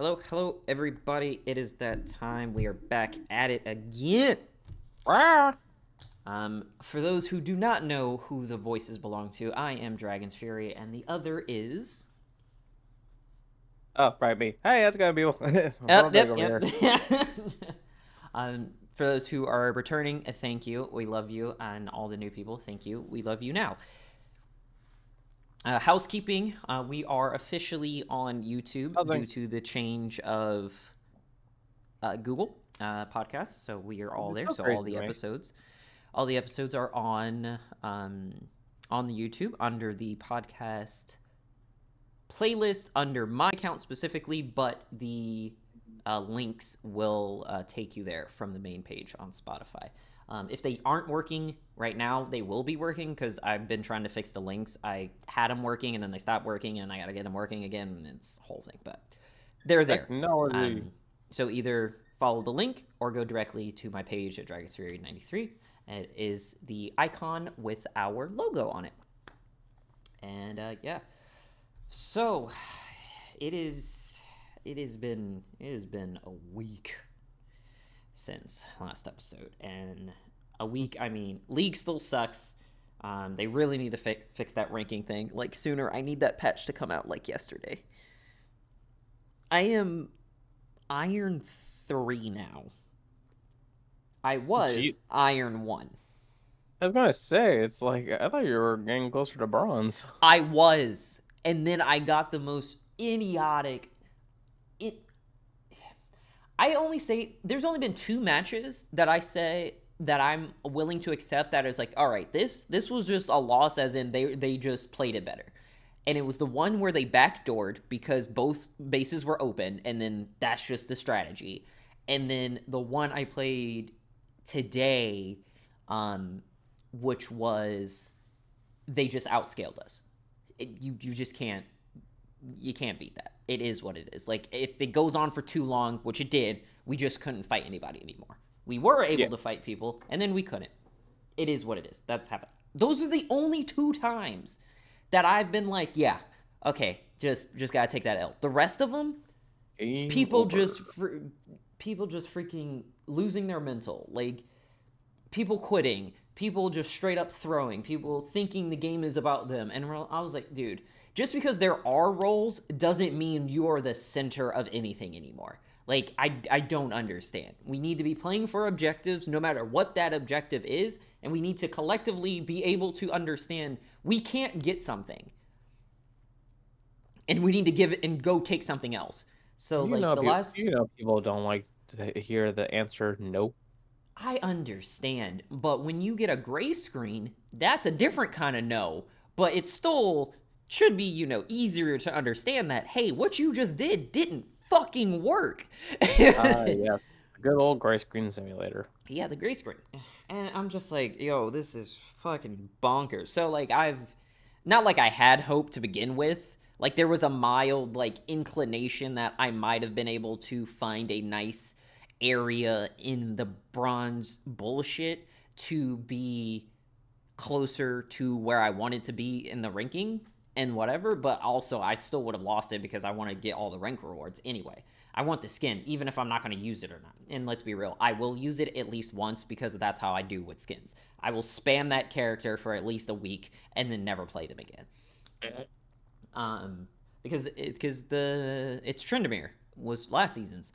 Hello, hello, everybody. It is that time. We are back at it again. Um, for those who do not know who the voices belong to, I am Dragon's Fury, and the other is. Oh, right, me. Hey, how's it going, people? Yep, yep, yep. um, for those who are returning, thank you. We love you, and all the new people, thank you. We love you now. Uh, housekeeping: uh, We are officially on YouTube due to the change of uh, Google uh, podcasts. So we are all It's there. so So all the episodes, all the episodes are on um, on the YouTube under the podcast playlist under my account specifically, but the uh, links will uh, take you there from the main page on Spotify. Um, if they aren't working right now, they will be working because I've been trying to fix the links. I had them working and then they stopped working, and I got to get them working again, and it's a whole thing. But they're there. Technology. Um, so either follow the link or go directly to my page at Dragon's Fury 93. And it is the icon with our logo on it. And uh, yeah. So it is it has been it has been a week since last episode. And a week, I mean, league still sucks. Um, they really need to fi- fix that ranking thing. Like sooner, I need that patch to come out like yesterday. I am Iron 3 now. I was Gee. Iron 1. I was gonna say, it's like I thought you were getting closer to bronze. I was. And then I got the most idiotic I only say there's only been two matches that I say that I'm willing to accept that is like, all right, this this was just a loss as in they they just played it better. And it was the one where they backdoored because both bases were open, and then that's just the strategy. And then the one I played today, um, which was they just outscaled us. It, you you just can't you can't beat that. It is what it is. Like if it goes on for too long, which it did, we just couldn't fight anybody anymore. We were able Yeah. to fight people, and then we couldn't. It is what it is. That's happened. Those are the only two times that I've been like, yeah, okay, just just gotta take that L. The rest of them, Game people over. just fr- people just freaking losing their mental like people quitting people just straight up throwing people thinking the game is about them and i was like dude just because there are roles doesn't mean you're the center of anything anymore like I, I don't understand we need to be playing for objectives no matter what that objective is and we need to collectively be able to understand we can't get something and we need to give it and go take something else so you like know, the peop- last you know, people don't like to hear the answer nope. I understand, but when you get a gray screen, that's a different kind of no. But it's still should be, you know, easier to understand that, hey, what you just did didn't fucking work. Ah, yeah, good old gray screen simulator. yeah, the gray screen. And I'm just like, yo, this is fucking bonkers. So, like, I've not like I had hope to begin with. Like, there was a mild, like, inclination that I might have been able to find a nice area in the bronze bullshit to be closer to where I wanted to be in the ranking and whatever, but also I still would have lost it because I want to get all the rank rewards anyway. I want the skin, even if I'm not going to use it or not. And let's be real, I will use it at least once because that's how I do with skins. I will spam that character for at least a week and then never play them again. Um, because it, because the it's Tryndamere was last season's.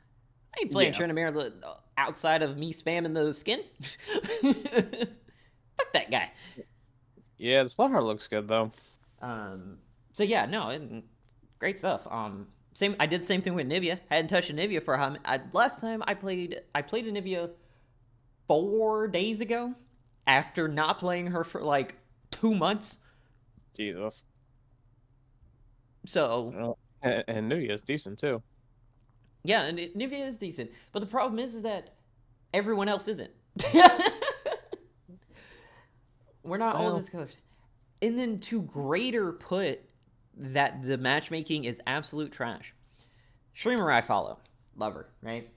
I ain't playing Yeah. Tryndamere li- outside of me spamming the skin. Fuck that guy. Yeah, the spot heart looks good though. Um, so yeah, no, and great stuff. Um, same. I did the same thing with Nivea. Hadn't touched a Nivea for how? I, last time I played, I played a Nivea four days ago. After not playing her for like two months, Jesus. so Well, And, and Nubia is decent too. yeah, and it, Nivea is decent. But the problem is, is that everyone else isn't. We're not all Well- just kind of. And then to greater put that the matchmaking is absolute trash. Streamer I follow, love her, right?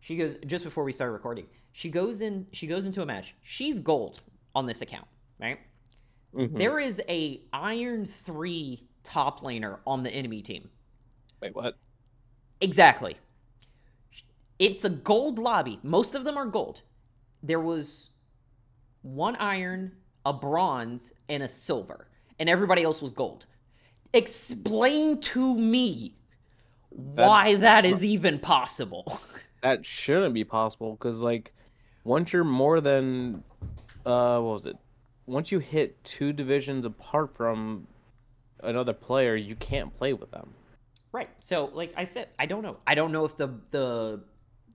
She goes just before we start recording. She goes in. She goes into a match. She's gold on this account, right? Mhm. There is a iron three top laner on the enemy team. Wait, what? Exactly. It's a gold lobby. Most of them are gold. There was one iron, a bronze, and a silver, and everybody else was gold. Explain to me why that is even possible. that shouldn't be possible because like once you're more than uh what was it once you hit two divisions apart from another player you can't play with them right so like i said i don't know i don't know if the the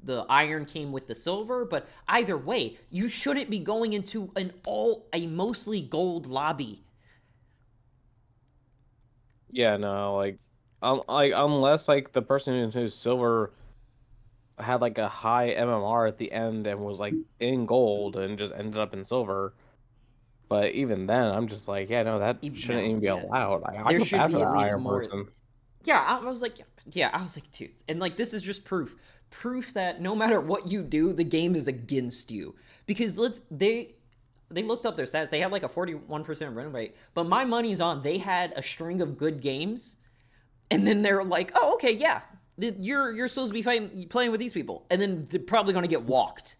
the iron came with the silver but either way you shouldn't be going into an all a mostly gold lobby yeah no like um, like unless like the person who's silver had like a high MMR at the end and was like in gold and just ended up in silver. But even then, I'm just like, yeah, no, that even shouldn't even be yeah. allowed. I, there I should be at least more. Person. Yeah, I was like, yeah, I was like, dude, and like this is just proof, proof that no matter what you do, the game is against you. Because let's they they looked up their stats. They had like a 41% run rate, but my money's on they had a string of good games, and then they're like, oh, okay, yeah, you're you're supposed to be fighting, playing with these people, and then they're probably going to get walked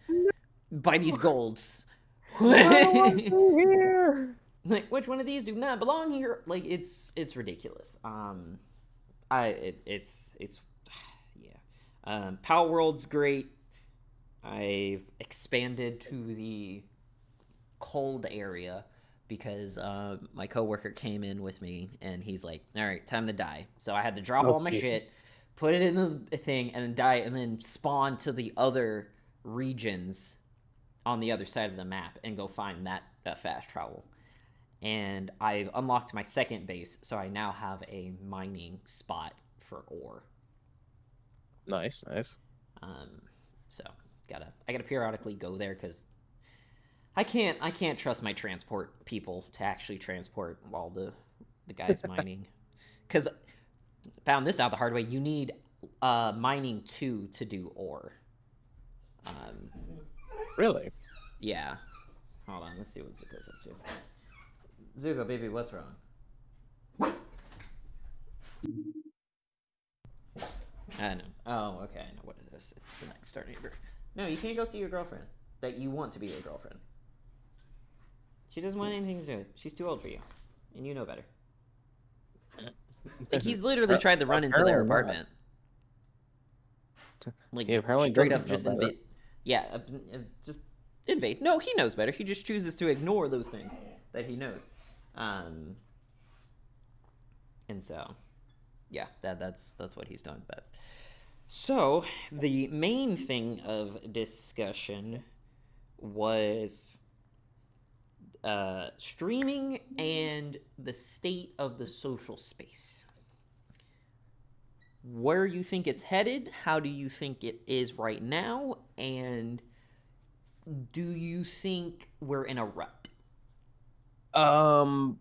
by these golds. like which one of these do not belong here? Like it's it's ridiculous. Um, I it, it's it's. Um, Palworld's great. I've expanded to the cold area because uh, my coworker came in with me and he's like, "All right, time to die." So I had to drop all my shit put it in the thing, and then die, and then spawn to the other regions on the other side of the map and go find that uh, fast travel. And I've unlocked my second base, so I now have a mining spot for ore. Nice, nice. Um, so gotta I gotta periodically go there because I can't I can't trust my transport people to actually transport while the the guy's mining because found this out the hard way. You need uh, mining two to do ore. Um, really? Yeah. Hold on, let's see what Zuko's up to. Zuko, baby, what's wrong? I know. Oh, okay, I know what it is. It's the next door neighbor. No, you can't go see your girlfriend that you want to be your girlfriend. She doesn't want anything to do with it. She's too old for you, and you know better. Like he's literally tried to run into their apartment. Like yeah, apparently straight up just invade. Yeah, uh, uh, just invade. No, he knows better. He just chooses to ignore those things that he knows. Um, and so, yeah, that that's that's what he's done. But so the main thing of discussion was uh, streaming and the state of the social space. Where you think it's headed? How do you think it is right now? And do you think we're in a rut? Um,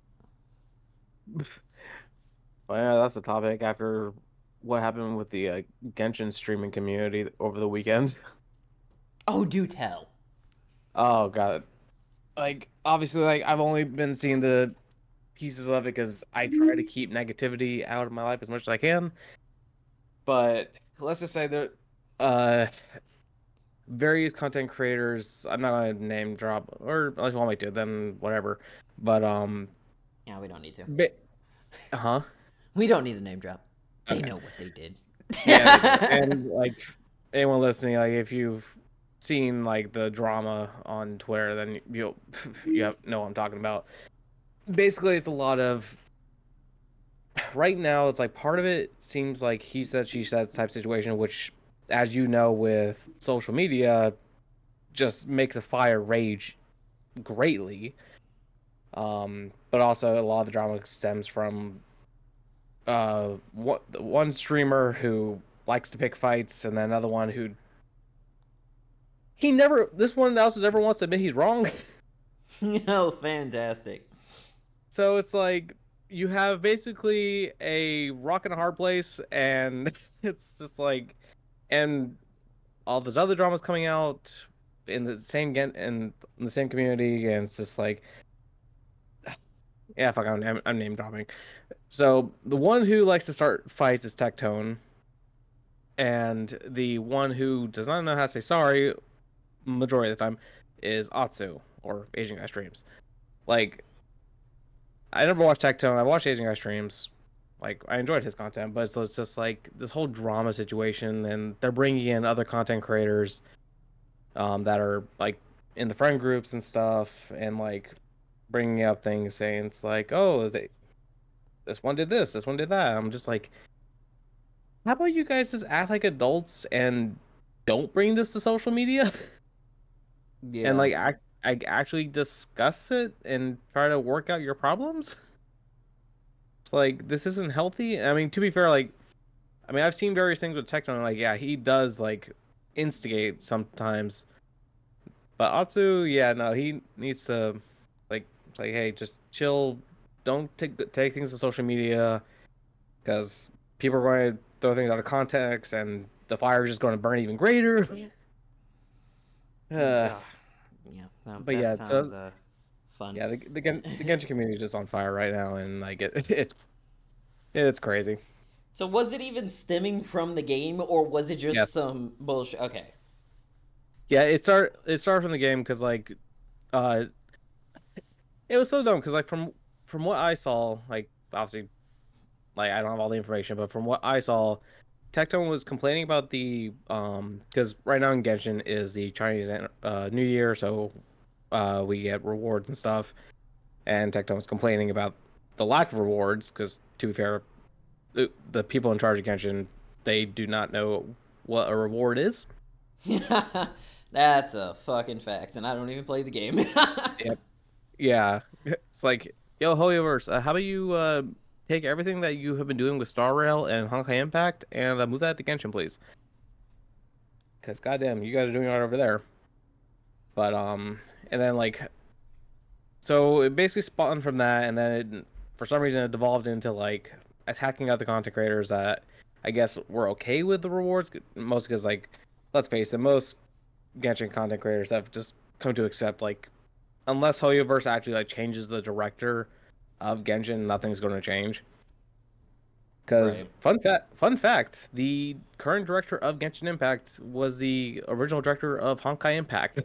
well, yeah, that's the topic after what happened with the uh, Genshin streaming community over the weekend. Oh, do tell. Oh god, like obviously like I've only been seeing the pieces of it because I try to keep negativity out of my life as much as I can. But let's just say that uh various content creators I'm not gonna name drop or unless you want me to, then whatever. But um Yeah, we don't need to. But, huh? We don't need the name drop. They okay. know what they did. yeah, and like anyone listening, like if you've seen like the drama on Twitter, then you'll you know what I'm talking about. Basically, it's a lot of right now. It's like part of it seems like he said she said type situation, which, as you know, with social media, just makes a fire rage greatly. Um, but also a lot of the drama stems from uh one, one streamer who likes to pick fights and then another one who he never. This one also never wants to admit he's wrong. oh, fantastic! So it's like you have basically a rock and a hard place, and it's just like, and all this other dramas coming out in the same in, in the same community, and it's just like, yeah, fuck, I'm, I'm name dropping. So the one who likes to start fights is Tectone, and the one who does not know how to say sorry, majority of the time, is Atsu or Asian Guy Streams. Like, I never watched Tectone. I watched Asian Guy Streams. Like, I enjoyed his content, but so it's just like this whole drama situation, and they're bringing in other content creators um, that are like in the friend groups and stuff, and like bringing up things saying it's like, oh, they, this one did this, this one did that. I'm just like, how about you guys just act like adults and don't bring this to social media Yeah. and like act, I actually discuss it and try to work out your problems? It's like this isn't healthy. I mean, to be fair, like, I mean, I've seen various things with Tectone. Like, yeah, he does like instigate sometimes, but Atsu, yeah, no, he needs to like, like, hey, just chill. Don't take take things to social media because people are going to throw things out of context, and the fire is just going to burn even greater. Uh, yeah. Yeah. No, but that yeah, so- uh, fun. yeah, the the, Gen- the Genshin community is just on fire right now, and like it, it's it's crazy. So was it even stemming from the game, or was it just Yes. some bullshit? Okay. Yeah, it start it started from the game because like, uh, it was so dumb because like from from what I saw, like obviously, like I don't have all the information, but from what I saw, Tectone was complaining about the um because right now in Genshin is the Chinese uh, New Year, so uh we get rewards and stuff, and Tectone was complaining about the lack of rewards because to be fair, the, the people in charge of Genshin they do not know what a reward is. That's a fucking fact, and I don't even play the game. Yep. Yeah, it's like, yo, Hoyoverse, uh, how about you uh, take everything that you have been doing with Star Rail and Honkai Impact and uh, move that to Genshin, please? Because goddamn, you guys are doing it right over there. But um, and then like, so it basically spawned from that, and then it, for some reason it devolved into like attacking other content creators that I guess were okay with the rewards, most because like, let's face it, most Genshin content creators have just come to accept like unless Hoyoverse actually like changes the director of Genshin, nothing's going to change. Because Right. fun fact, fun fact, the current director of Genshin Impact was the original director of Honkai Impact.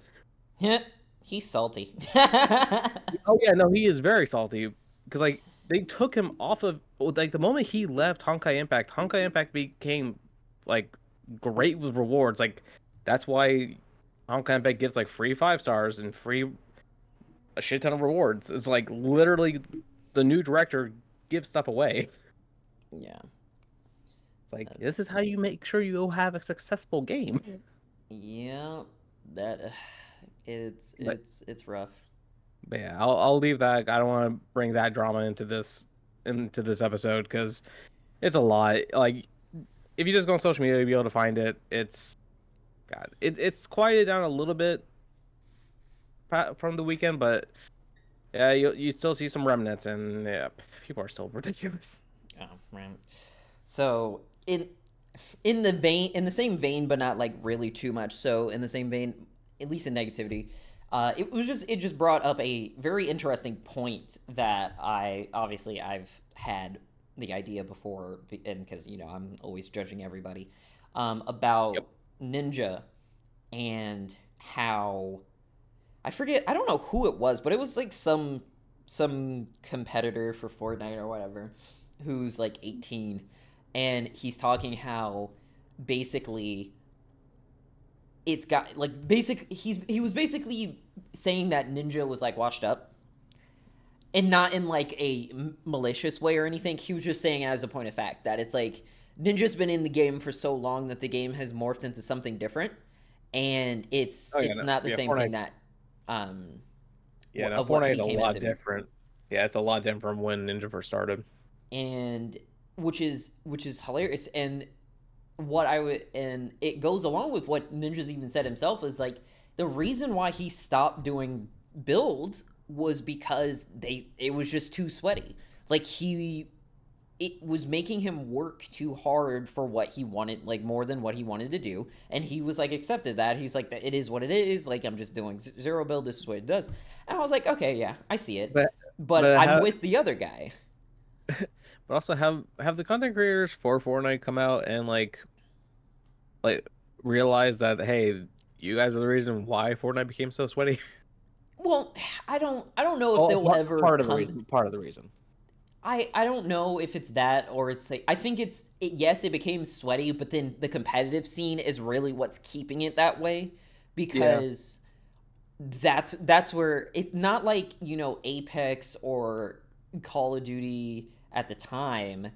Yeah, He's salty. oh yeah, no, he is very salty because like they took him off of like the moment he left Honkai Impact, Honkai Impact became like great with rewards. Like that's why Honkai Impact gives like free five stars and free a shit ton of rewards. It's like literally the new director gives stuff away. yeah. It's like this is how you make sure you have a successful game. Yeah. That. It's But- it's it's rough. But yeah, I'll I'll leave that. I don't want to bring that drama into this into this episode because it's a lot. Like if you just go on social media, you'll be able to find it. It's God, it, it's quieted down a little bit from the weekend, but yeah, you you still see some remnants, and yeah, people are still ridiculous. Oh man. So in in the vein in the same vein, but not like really too much. So in the same vein, at least in negativity, uh, it was just it just brought up a very interesting point that I obviously I've had the idea before, and because you know I'm always judging everybody um, about Yep. Ninja and how I forget I don't know who it was, but it was like some some competitor for Fortnite or whatever who's like 18 and he's talking how basically it's got like basic he's he was basically saying that ninja was like washed up and not in like a malicious way or anything. He was just saying as a point of fact that it's like ninja's been in the game for so long that the game has morphed into something different and it's Oh, yeah, it's no- not the yeah, same Fortnite- thing that um Yeah, no, Fortnite is a lot different. Yeah, it's a lot different from when Ninja first started. and which is which is hilarious and what i would and it goes along with what ninja's even said himself is like the reason why he stopped doing builds was because they it was just too sweaty like he it was making him work too hard for what he wanted like more than what he wanted to do and he was like accepted that he's like it is what it is like i'm just doing zero build this is what it does and i was like okay yeah i see it But- but, but i'm how- with the other guy but also have have the content creators for Fortnite come out and like like realize that hey, you guys are the reason why Fortnite became so sweaty? Well, I don't I don't know if Well, they'll part, ever part of the reason. Part of the reason. I I don't know if it's that or it's like I think it's it, yes it became sweaty but then the competitive scene is really what's keeping it that way because that's that's where it not like you know Apex or Call of Duty at the time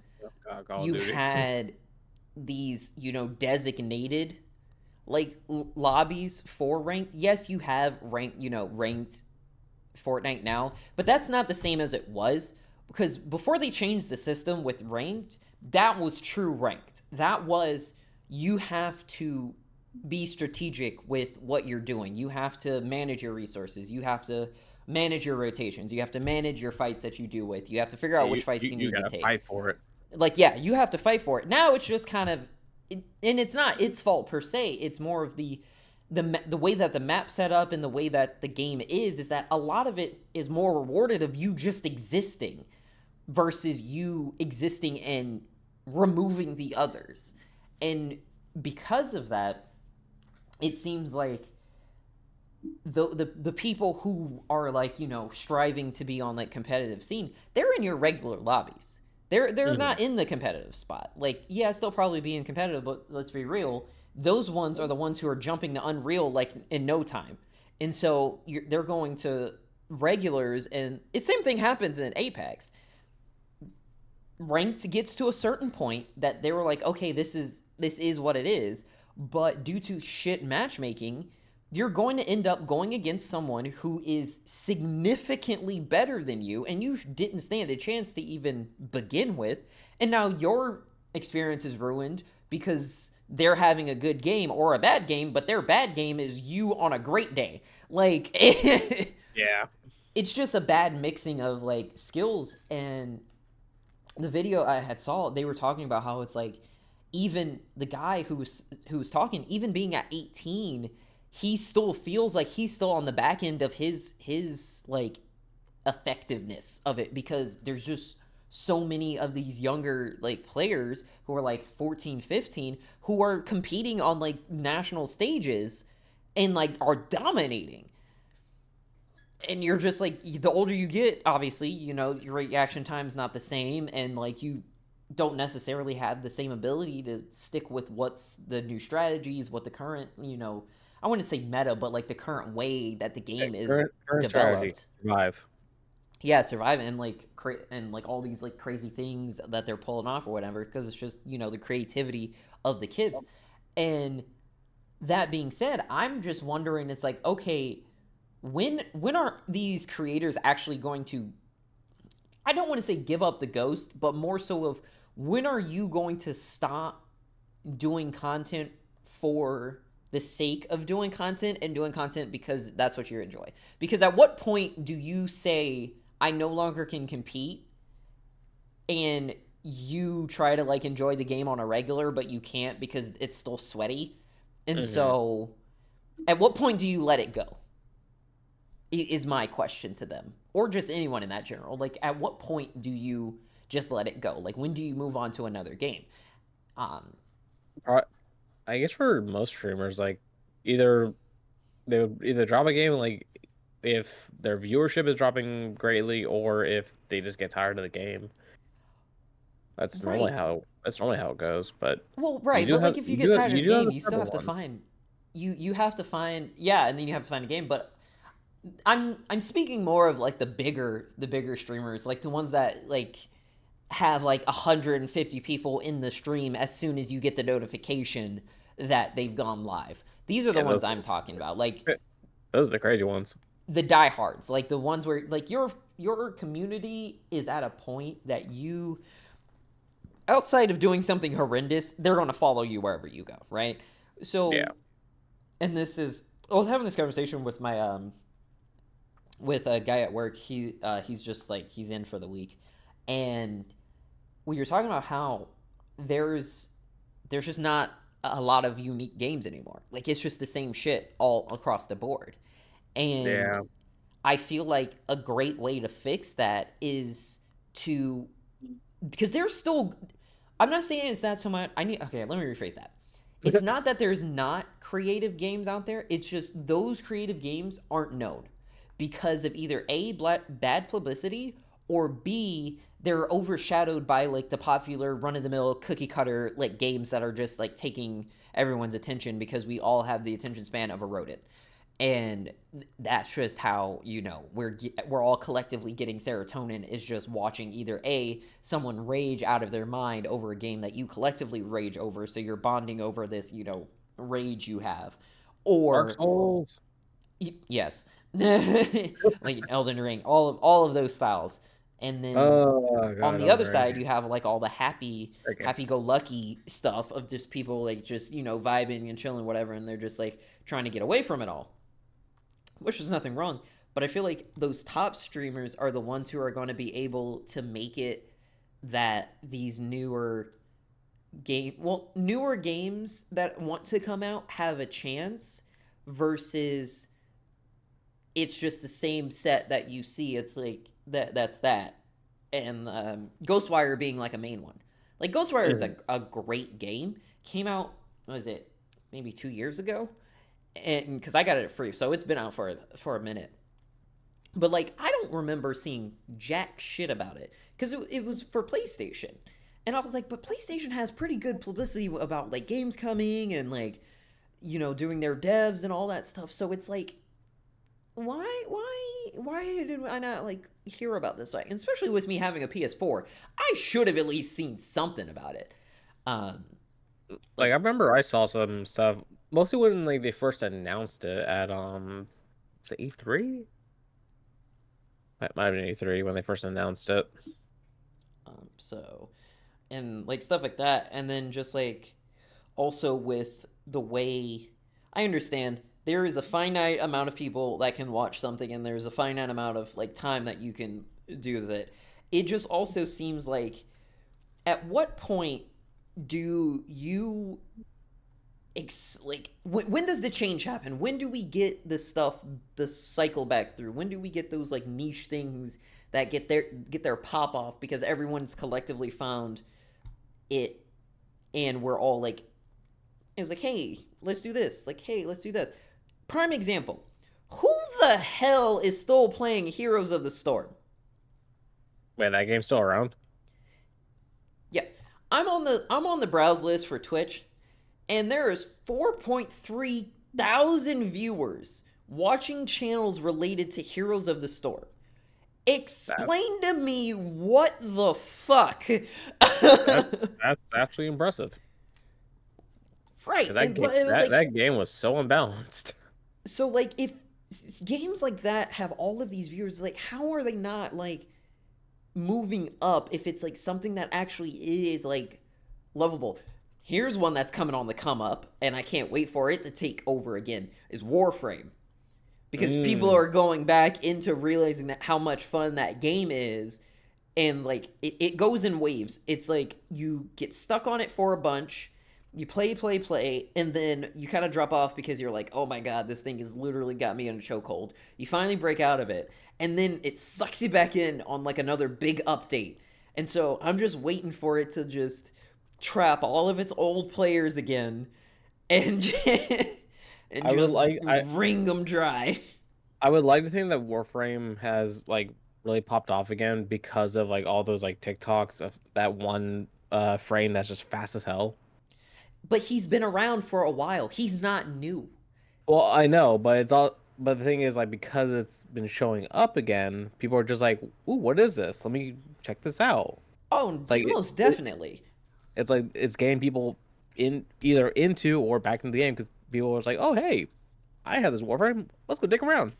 you Duty. had these you know designated like l- lobbies for ranked yes you have ranked you know ranked fortnite now but that's not the same as it was because before they changed the system with ranked that was true ranked. That was you have to be strategic with what you're doing. You have to manage your resources. You have to manage your rotations. You have to manage your fights that you do with. You have to figure out Yeah, which fights you, need to take. fight for it. like yeah you have to fight for it. Now it's just kind of it, and it's not its fault per se. It's more of the the the way that the map set up and the way that the game is is that a lot of it is more rewarded of you just existing versus you existing and removing the others. And because of that it seems like the, the the people who are like you know striving to be on like competitive scene they're in your regular lobbies. They're they're Mhm. not in the competitive spot. Like yes they'll probably be in competitive but let's be real those ones are the ones who are jumping to unreal like in no time. And so you're, they're going to regulars and the same thing happens in apex ranked gets to a certain point that they were like okay this is this is what it is. But due to shit matchmaking you're going to end up going against someone who is significantly better than you and you didn't stand a chance to even begin with. And now your experience is ruined because they're having a good game or a bad game but their bad game is you on a great day. Like Yeah. it's just a bad mixing of like skills and the video I had saw they were talking about how it's like even the guy who was who was talking even being at 18 he still feels like he's still on the back end of his his like effectiveness of it because there's just so many of these younger like players who are like 14 15 who are competing on like national stages and like are dominating and you're just like the older you get obviously you know your reaction time's not the same and like you don't necessarily have the same ability to stick with what's the new strategies what the current you know i wouldn't say meta but like the current way that the game is Current, current developed. Survive. yeah survive and like cra- and like all these like crazy things that they're pulling off or whatever because it's just you know the creativity of the kids. And that being said i'm just wondering it's like okay when when are these creators actually going to i don't want to say give up the ghost but more so of when are you going to stop doing content for the sake of doing content and doing content because that's what you enjoy? Because at what point do you say i no longer can compete and you try to like enjoy the game on a regular but you can't because it's still sweaty? And Mhm. so at what point do you let it go is my question to them or just anyone in that general like at what point do you just let it go like when do you move on to another game um I guess for most streamers, like either they would either drop a game like if their viewership is dropping greatly, or if they just get tired of the game. That's normally Right. how that's normally how it goes. But well right but like if you you get do have- tired of the game you still have to find you you have to find yeah and then you have to find a game but i'm i'm speaking more of like the bigger the bigger streamers like the ones that like have like 150 people in the stream as soon as you get the notification that they've gone live these are the Yeah, ones i'm talking about like those are the crazy ones. the diehards, like the ones where like your your community is at a point that you outside of doing something horrendous, they're going to follow you wherever you go, right? So Yeah. and this is I was having this conversation with my um with a guy at work. He uh he's just like he's in for the week. And we were talking about how there's there's just not a lot of unique games anymore. Like it's just the same shit all across the board. And Yeah. I feel like a great way to fix that is to because there's still I'm not saying it's that so much I need okay, let me rephrase that. it's not that there's not creative games out there. It's just those creative games aren't known because of either a bad publicity or b they're overshadowed by like the popular run of the mill cookie cutter like games that are just like taking everyone's attention because we all have the attention span of a rodent. And that's just how you know we're we're all collectively getting serotonin is just watching either a someone rage out of their mind over a game that you collectively rage over so you're bonding over this you know rage you have or yes like an Elden Ring all of all of those styles. And then Oh, God, on the other side you have like all the happy Okay. happy go lucky stuff of just people like just you know vibing and chilling whatever and they're just like trying to get away from it all which is nothing wrong. But i feel like those top streamers are the ones who are going to be able to make it that these newer game well newer games that want to come out have a chance versus it's just the same set that you see. It's like that that's that. And um, ghostwire being like a main one. Like ghostwire is a, a great game. Came out was it maybe two years ago? And because i got it free so it's been out for for a minute. But like i don't remember seeing jack shit about it because it, it was for playstation. And i was like but playstation has pretty good publicity about like games coming and like you know doing their devs and all that stuff. So it's like why why why did i not like hear about this like especially with me having a ps4 i should have at least seen something about it um Like I remember I saw some stuff mostly when like they first announced it at um it E3? Might might have been E3 when they first announced it. Um, so, and like stuff like that. And then just like also with the way I understand there is a finite amount of people that can watch something and there's a finite amount of like time that you can do with it. It just also seems like at what point do you ex- like when, when does the change happen? When do we get the stuff the cycle back through? When do we get those like niche things that get their get their pop off because everyone's collectively found it and we're all like it was like hey let's do this. Like hey let's do this prime example who the hell is still playing heroes of the storm Wait, that game's still around? Yeah, I'm on the I'm on the browse list for Twitch, and there is 4.3 thousand viewers watching channels related to Heroes of the Storm. Explain to me what the fuck. That's actually impressive. Right. That, and- game, but it was that, like- that game was so unbalanced. So like if games like that have all of these viewers like how are they not like moving up if it's like something that actually is like lovable? Here's one that's coming on the come up and i can't wait for it to take over again is warframe. Because people Mm. are going back into realizing that how much fun that game is and like it, it goes in waves. It's like you get stuck on it for a bunch you play play play and then you kind of drop off because you're like oh my god this thing has literally got me in a chokehold. You finally break out of it and then it sucks you back in on like another big update. And so i'm just waiting for it to just trap all of its old players again and, and I just like- wring them dry. I would like to think that Warframe has like really popped off again because of like all those like TikToks of that one uh frame that's just fast as hell. But he's been around for a while he's not new Well, I know, but it's all but the thing is like because it's been showing up again, people are just like, "Ooh, what is this? Let me check this out." oh like- most definitely It's like it's getting people in either into or back into the game because people are like, "Oh, hey, I have this Warframe. Let's go dick around."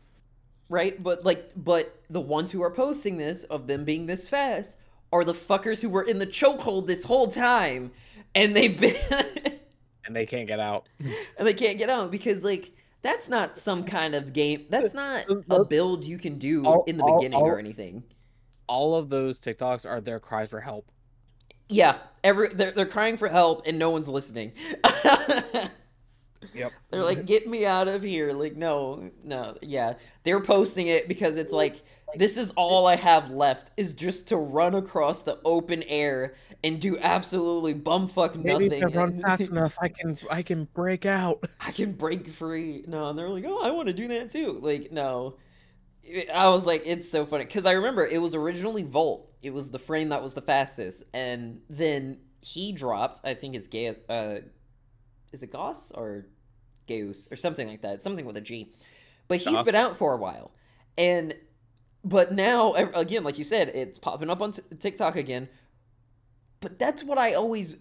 right? But like, but the ones who are posting this of them being this fast are the fuckers who were in the chokehold this whole time, and they've been And they can't get out. and they can't get out because like that's not some kind of game. That's not a build you can do all- in the all- beginning or anything. All of those TikToks are their cries for help. Yeah, every they're they're crying for help and no one's listening. Yep. They're like, "Get me out of here!" Like, no, no, yeah. They're posting it because it's like this is all I have left is just to run across the open air and do absolutely bumfuck nothing. Maybe nothing. if I run fast enough, I can I can break out. I can break free. No, and they're like, oh, I want to do that too. Like, no. I was like, it's so funny because I remember it was originally Volt. It was the frame that was the fastest, and then he dropped. I think it's Gay. Uh, is it Gauss or Gaius or something like that? Something with a G. But he's Gauss. been out for a while, and but now again, like you said, it's popping up on TikTok again. But that's what I always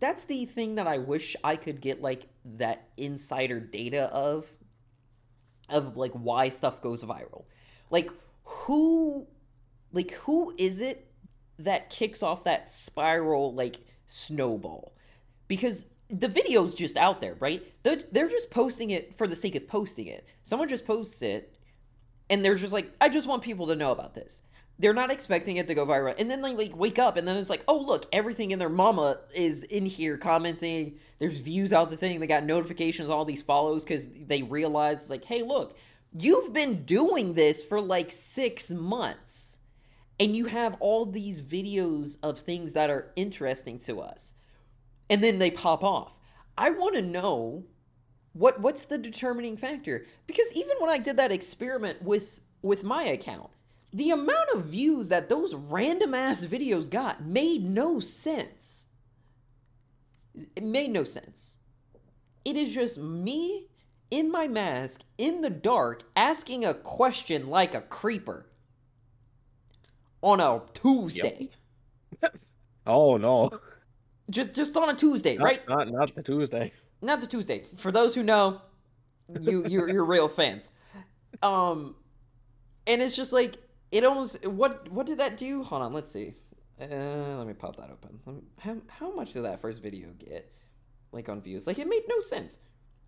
that's the thing that I wish I could get like that insider data of of like why stuff goes viral. Like who like who is it that kicks off that spiral like snowball? Because the video's just out there, right? They're, they're just posting it for the sake of posting it. Someone just posts it and they're just like, I just want people to know about this. They're not expecting it to go viral, and then they like wake up, and then it's like, oh look, everything in their mama is in here commenting. There's views out the thing. They got notifications, all these follows because they realize like, hey, look, you've been doing this for like six months, and you have all these videos of things that are interesting to us, and then they pop off. I want to know what what's the determining factor? Because even when i did that experiment with with my account the amount of views that those random ass videos got made no sense. It made no sense. It is just me in my mask in the dark asking a question like a creeper on a tuesday. Oh no! just just on a tuesday Not, right? Not not the Tuesday. Not the Tuesday. For those who know, you you're you're real fans. Um, and it's just like it almost what what did that do? Hold on, let's see. Uh, let me pop that open. Me- How how much did that first video get? Like on views, like it made no sense.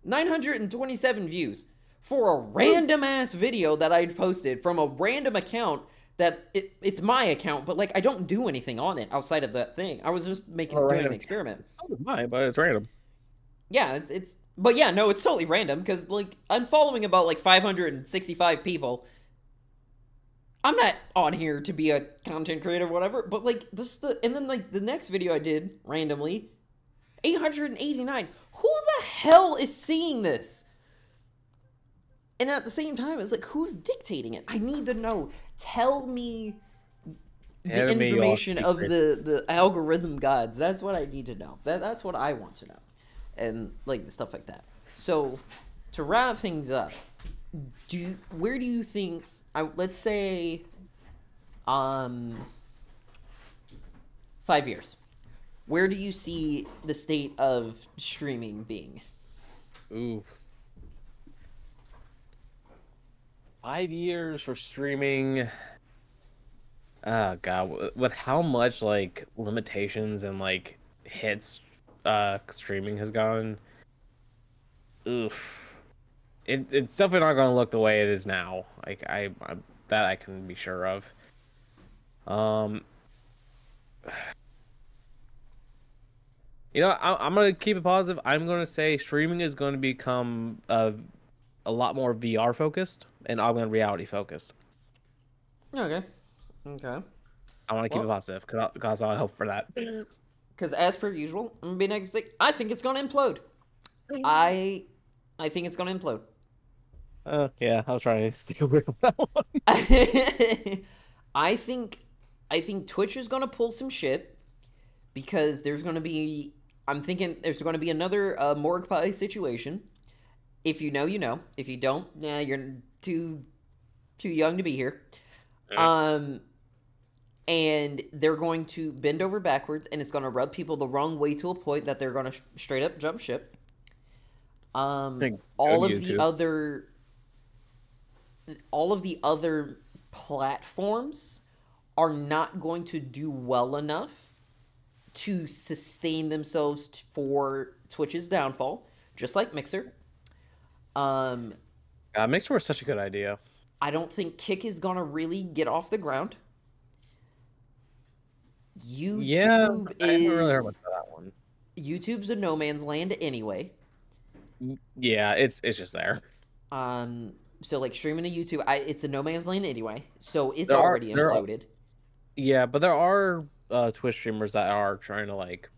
Nine hundred and twenty seven views for a random ass video that I posted from a random account. That it, it's my account, but like I don't do anything on it outside of that thing. I was just making doing an experiment. My, but it's random. Yeah, it's, it's but yeah, no, it's totally random because like I'm following about like 565 people. I'm not on here to be a content creator, or whatever. But like this, the and then like the next video I did randomly, 889. Who the hell is seeing this? And at the same time, it's like who's dictating it? I need to know. Tell me the information of the the algorithm gods. That's what I need to know. That that's what I want to know, and like stuff like that. So, to wrap things up, do you, where do you think? I let's say, um, five years. Where do you see the state of streaming being? Ooh. Five years for streaming. Oh god, with how much like limitations and like hits uh streaming has gone. Oof. It it's definitely not going to look the way it is now. Like I, I that I can be sure of. Um You know, I, I'm gonna keep it positive. I'm gonna say streaming is going to become a, a lot more VR focused and augmented reality focused. Okay. Okay. I want to keep Well- it positive because because I hope for that. Because as per usual, I'm gonna be negative. I think it's gonna implode. I, I think it's gonna implode. Uh, yeah, I was trying to stay away from that one. I think I think Twitch is gonna pull some shit because there's gonna be I'm thinking there's gonna be another uh, Morgpie situation. If you know, you know. If you don't, nah, you're too too young to be here. Um, and they're going to bend over backwards, and it's gonna rub people the wrong way to a point that they're gonna sh- straight up jump ship. Um, all of the other all of the other platforms are not going to do well enough to sustain themselves t- for Twitch's downfall, just like Mixer. Um, Uh, Mixer was such a good idea. I don't think Kick is gonna really get off the ground. YouTube yeah, I is really heard that one. YouTube's a no man's land anyway. Yeah, it's it's just there. Um, so like streaming to YouTube, I it's a no man's land anyway, so it's There already are- imploded. Yeah, but there are uh, Twitch streamers that are trying to like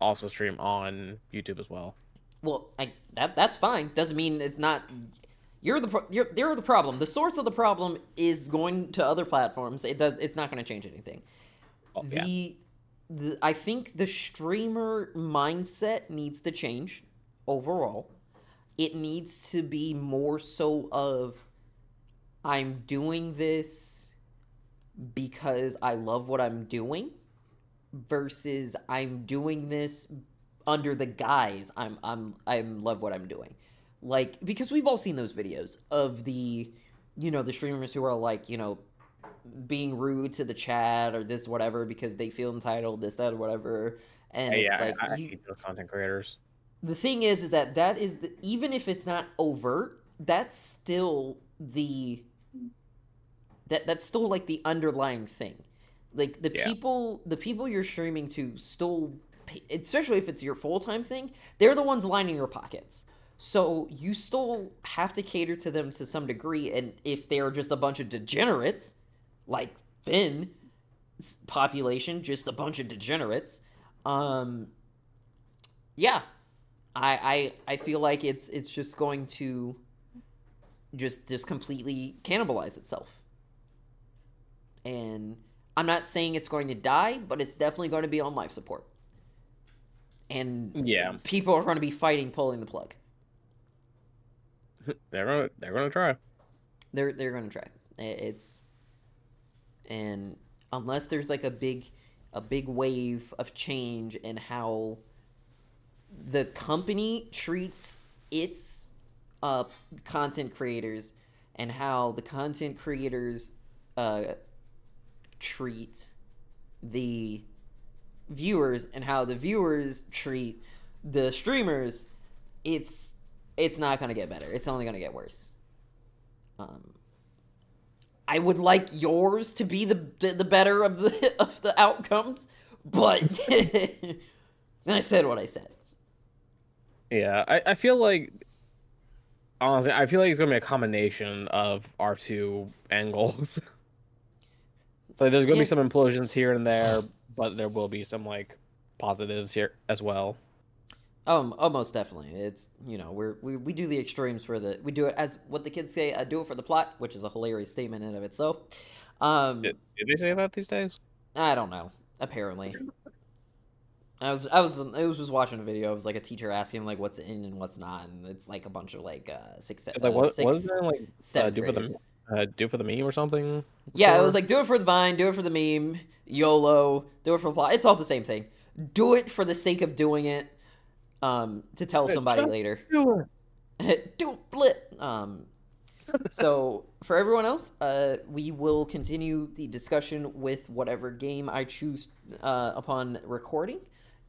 also stream on YouTube as well. Well, I that that's fine. Doesn't mean it's not. You're the pro- you're you're the problem. The source of the problem is going to other platforms. It does. It's not going to change anything. Oh, yeah. the, the I think the streamer mindset needs to change overall. It needs to be more so of I'm doing this because I love what I'm doing versus I'm doing this under the guise I'm I'm I love what I'm doing. Like because we've all seen those videos of the you know the streamers who are like, you know, being rude to the chat or this whatever because they feel entitled this that or whatever and it's yeah, like I, I you, hate those content creators. the thing is is that that is the even if it's not overt that's still the that that's still like the underlying thing like the Yeah. people the people you're streaming to still pay, especially if it's your full-time thing they're the ones lining your pockets so you still have to cater to them to some degree and if they're just a bunch of degenerates like thin population just a bunch of degenerates um yeah I, I I feel like it's it's just going to just just completely cannibalize itself. And I'm not saying it's going to die, but it's definitely going to be on life support. And Yeah, people are going to be fighting pulling the plug. they're gonna they're gonna try. They're they're going to try. It's and unless there's like a big a big wave of change in how the company treats its uh, content creators and how the content creators uh, treat the viewers and how the viewers treat the streamers it's it's not to get better. It's only to get worse. Um i would like yours to be the the better of the of the outcomes but i said what i said Yeah, I, I feel like honestly, I feel like it's gonna be a combination of our two angles. so there's gonna Yeah. be some implosions here and there, but there will be some like positives here as well. Um, oh, most definitely. It's you know we're we, we do the extremes for the we do it as what the kids say. I do it for the plot, which is a hilarious statement in and of itself. Um, Did, did they say that these days? I don't know. Apparently, I was I was I was just watching a video. It was like a teacher asking like what's in and what's not, and it's like a bunch of like uh six. It's like uh, what six, was there like uh, do for the uh, do for the meme or something? Yeah, it was like do it for the vine, do it for the meme, YOLO, do it for the plot. It's all the same thing. Do it for the sake of doing it, um, to tell Yeah, somebody later. Do it. do blip. Um, so for everyone else, uh, we will continue the discussion with whatever game I choose uh, upon recording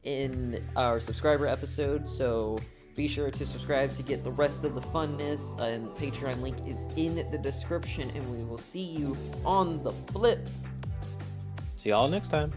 in our subscriber episode. So be sure to subscribe to get the rest of the funness. Uh, and the Patreon link is in the description, and we will see you on the flip. See y'all next time.